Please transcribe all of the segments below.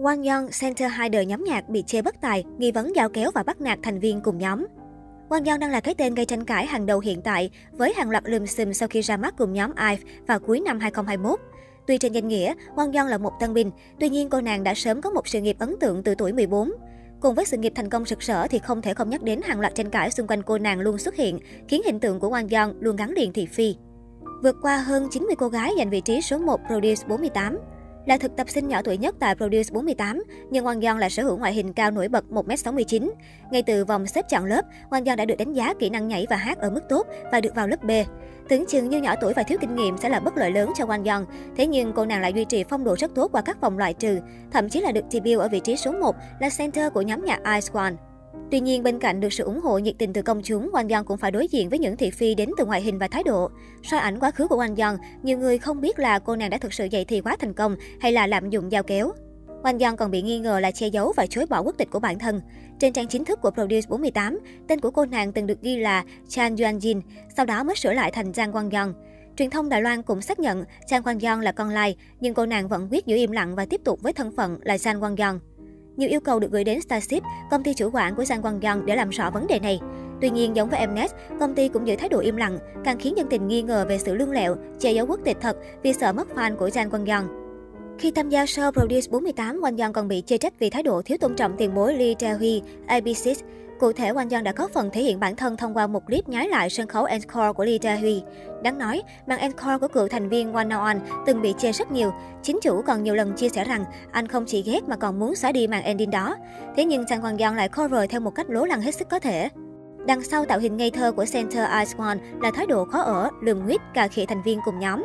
Wang Yeon, center hai đời nhóm nhạc bị chê bất tài, nghi vấn giao kéo và bắt nạt thành viên cùng nhóm. Wang Yeon đang là cái tên gây tranh cãi hàng đầu hiện tại với hàng loạt lùm xùm sau khi ra mắt cùng nhóm IVE vào cuối năm 2021. Tuy trên danh nghĩa, Wang Yeon là một tân binh, tuy nhiên cô nàng đã sớm có một sự nghiệp ấn tượng từ tuổi 14. Cùng với sự nghiệp thành công sực sở, thì không thể không nhắc đến hàng loạt tranh cãi xung quanh cô nàng luôn xuất hiện, khiến hình tượng của Wang Yeon luôn gắn liền thị phi. Vượt qua hơn 90 cô gái giành vị trí số 1 Produce 48. Là thực tập sinh nhỏ tuổi nhất tại Produce 48, nhưng Wang Giang lại sở hữu ngoại hình cao nổi bật 1m69. Ngay từ vòng xếp chọn lớp, Wang Giang đã được đánh giá kỹ năng nhảy và hát ở mức tốt và được vào lớp B. Tưởng chừng như nhỏ tuổi và thiếu kinh nghiệm sẽ là bất lợi lớn cho Wang Giang, thế nhưng cô nàng lại duy trì phong độ rất tốt qua các vòng loại trừ, thậm chí là được debut ở vị trí số 1 là center của nhóm nhạc Ice One. Tuy nhiên, bên cạnh được sự ủng hộ nhiệt tình từ công chúng, Wang Yang cũng phải đối diện với những thị phi đến từ ngoại hình và thái độ. Soi ảnh quá khứ của Wang Yang, nhiều người không biết là cô nàng đã thực sự dạy thì quá thành công hay là lạm dụng dao kéo. Wang Yang còn bị nghi ngờ là che giấu và chối bỏ quốc tịch của bản thân. Trên trang chính thức của Produce 48, tên của cô nàng từng được ghi là Chan Yuanjin, sau đó mới sửa lại thành Jang Wang Yang. Truyền thông Đài Loan cũng xác nhận Chan Wang Yang là con lai, nhưng cô nàng vẫn quyết giữ im lặng và tiếp tục với thân phận là Chan Wang Yang. Nhiều yêu cầu được gửi đến Starship, công ty chủ quản của Giang Quang Yeon để làm rõ vấn đề này. Tuy nhiên, giống với Mnet, công ty cũng giữ thái độ im lặng, càng khiến dân tình nghi ngờ về sự lương lẹo, che giấu quốc tịch thật vì sợ mất fan của Giang Quang Yeon. Khi tham gia show Produce 48, Wang Yeon còn bị chê trách vì thái độ thiếu tôn trọng tiền bối Lee Tae-hee, ABC. Cụ thể, Wang Yeon đã có phần thể hiện bản thân thông qua một clip nhái lại sân khấu encore của Lee Tae-hee. Đáng nói, màn encore của cựu thành viên One Now On từng bị chê rất nhiều. Chính chủ còn nhiều lần chia sẻ rằng anh không chỉ ghét mà còn muốn xóa đi màn ending đó. Thế nhưng Sang Wang Yeon lại cover theo một cách lố lăng hết sức có thể. Đằng sau tạo hình ngây thơ của Center Ice One là thái độ khó ở, lườm nguyết, cà khịa thành viên cùng nhóm.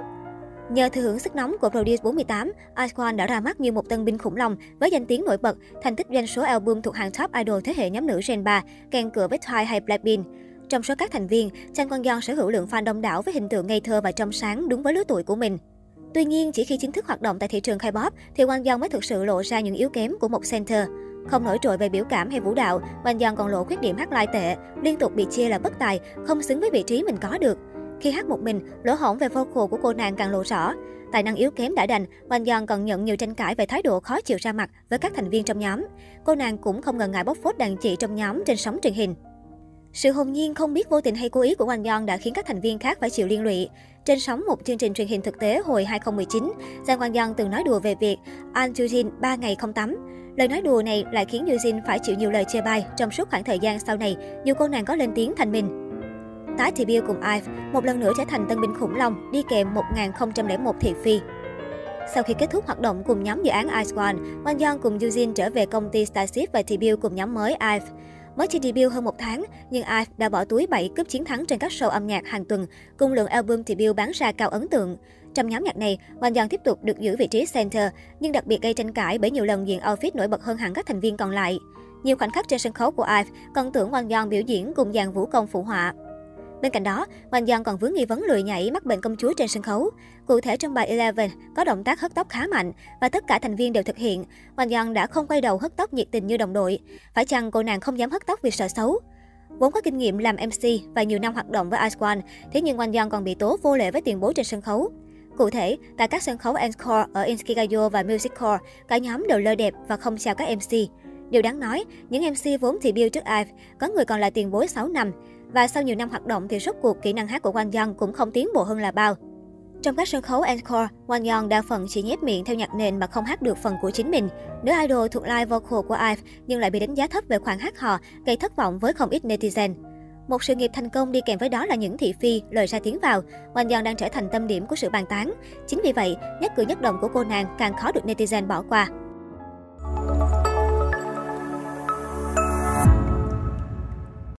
Nhờ thừa hưởng sức nóng của Produce 48, Iceone đã ra mắt như một tân binh khủng long với danh tiếng nổi bật, thành tích doanh số album thuộc hàng top idol thế hệ nhóm nữ Gen 3, kèn cửa với Twice hay Blackpink. Trong số các thành viên, Chan Quang Yeon sở hữu lượng fan đông đảo với hình tượng ngây thơ và trong sáng đúng với lứa tuổi của mình. Tuy nhiên, chỉ khi chính thức hoạt động tại thị trường K-pop thì Quang Yeon mới thực sự lộ ra những yếu kém của một center. Không nổi trội về biểu cảm hay vũ đạo, Wang Yeon còn lộ khuyết điểm hát lai tệ, liên tục bị chê là bất tài, không xứng với vị trí mình có được. Khi hát một mình, lỗ hổng về vocal của cô nàng càng lộ rõ. Tài năng yếu kém đã đành, Hoàng Giòn còn nhận nhiều tranh cãi về thái độ khó chịu ra mặt với các thành viên trong nhóm. Cô nàng cũng không ngần ngại bóc phốt đàn chị trong nhóm trên sóng truyền hình. Sự hồn nhiên không biết vô tình hay cố ý của Hoàng Yeon đã khiến các thành viên khác phải chịu liên lụy. Trên sóng một chương trình truyền hình thực tế hồi 2019, Giang Quang Yeon từng nói đùa về việc An Jujin 3 ngày không tắm. Lời nói đùa này lại khiến Jujin phải chịu nhiều lời chê bai trong suốt khoảng thời gian sau này, dù cô nàng có lên tiếng thành mình tái debut cùng IVE, một lần nữa trở thành tân binh khủng long, đi kèm 1001 thị phi. Sau khi kết thúc hoạt động cùng nhóm dự án Ice One, Wang Yeon cùng Yujin trở về công ty Starship và debut cùng nhóm mới IVE. Mới chỉ debut hơn một tháng, nhưng IVE đã bỏ túi 7 cúp chiến thắng trên các show âm nhạc hàng tuần, cùng lượng album debut bán ra cao ấn tượng. Trong nhóm nhạc này, Hoàng Giang tiếp tục được giữ vị trí center, nhưng đặc biệt gây tranh cãi bởi nhiều lần diện outfit nổi bật hơn hẳn các thành viên còn lại. Nhiều khoảnh khắc trên sân khấu của IVE còn tưởng Hoàng Giang biểu diễn cùng dàn vũ công phụ họa. Bên cạnh đó, Hoàng Giang còn vướng nghi vấn lười nhảy mắc bệnh công chúa trên sân khấu. Cụ thể trong bài Eleven có động tác hất tóc khá mạnh và tất cả thành viên đều thực hiện. Hoàng Giang đã không quay đầu hất tóc nhiệt tình như đồng đội. Phải chăng cô nàng không dám hất tóc vì sợ xấu? Vốn có kinh nghiệm làm MC và nhiều năm hoạt động với Ice One, thế nhưng Hoàng Giang còn bị tố vô lễ với tiền bối trên sân khấu. Cụ thể, tại các sân khấu Encore ở Inskigayo và Music Core, cả nhóm đều lơ đẹp và không chào các MC. Điều đáng nói, những MC vốn thì build trước IVE, có người còn là tiền bối 6 năm. Và sau nhiều năm hoạt động thì rốt cuộc kỹ năng hát của Wang Yeon cũng không tiến bộ hơn là bao. Trong các sân khấu encore, Wang Yeon đa phần chỉ nhép miệng theo nhạc nền mà không hát được phần của chính mình. Nữ idol thuộc live vocal của IVE nhưng lại bị đánh giá thấp về khoản hát hò, gây thất vọng với không ít netizen. Một sự nghiệp thành công đi kèm với đó là những thị phi, lời ra tiếng vào. Wang Yeon đang trở thành tâm điểm của sự bàn tán. Chính vì vậy, nhất cử nhất động của cô nàng càng khó được netizen bỏ qua.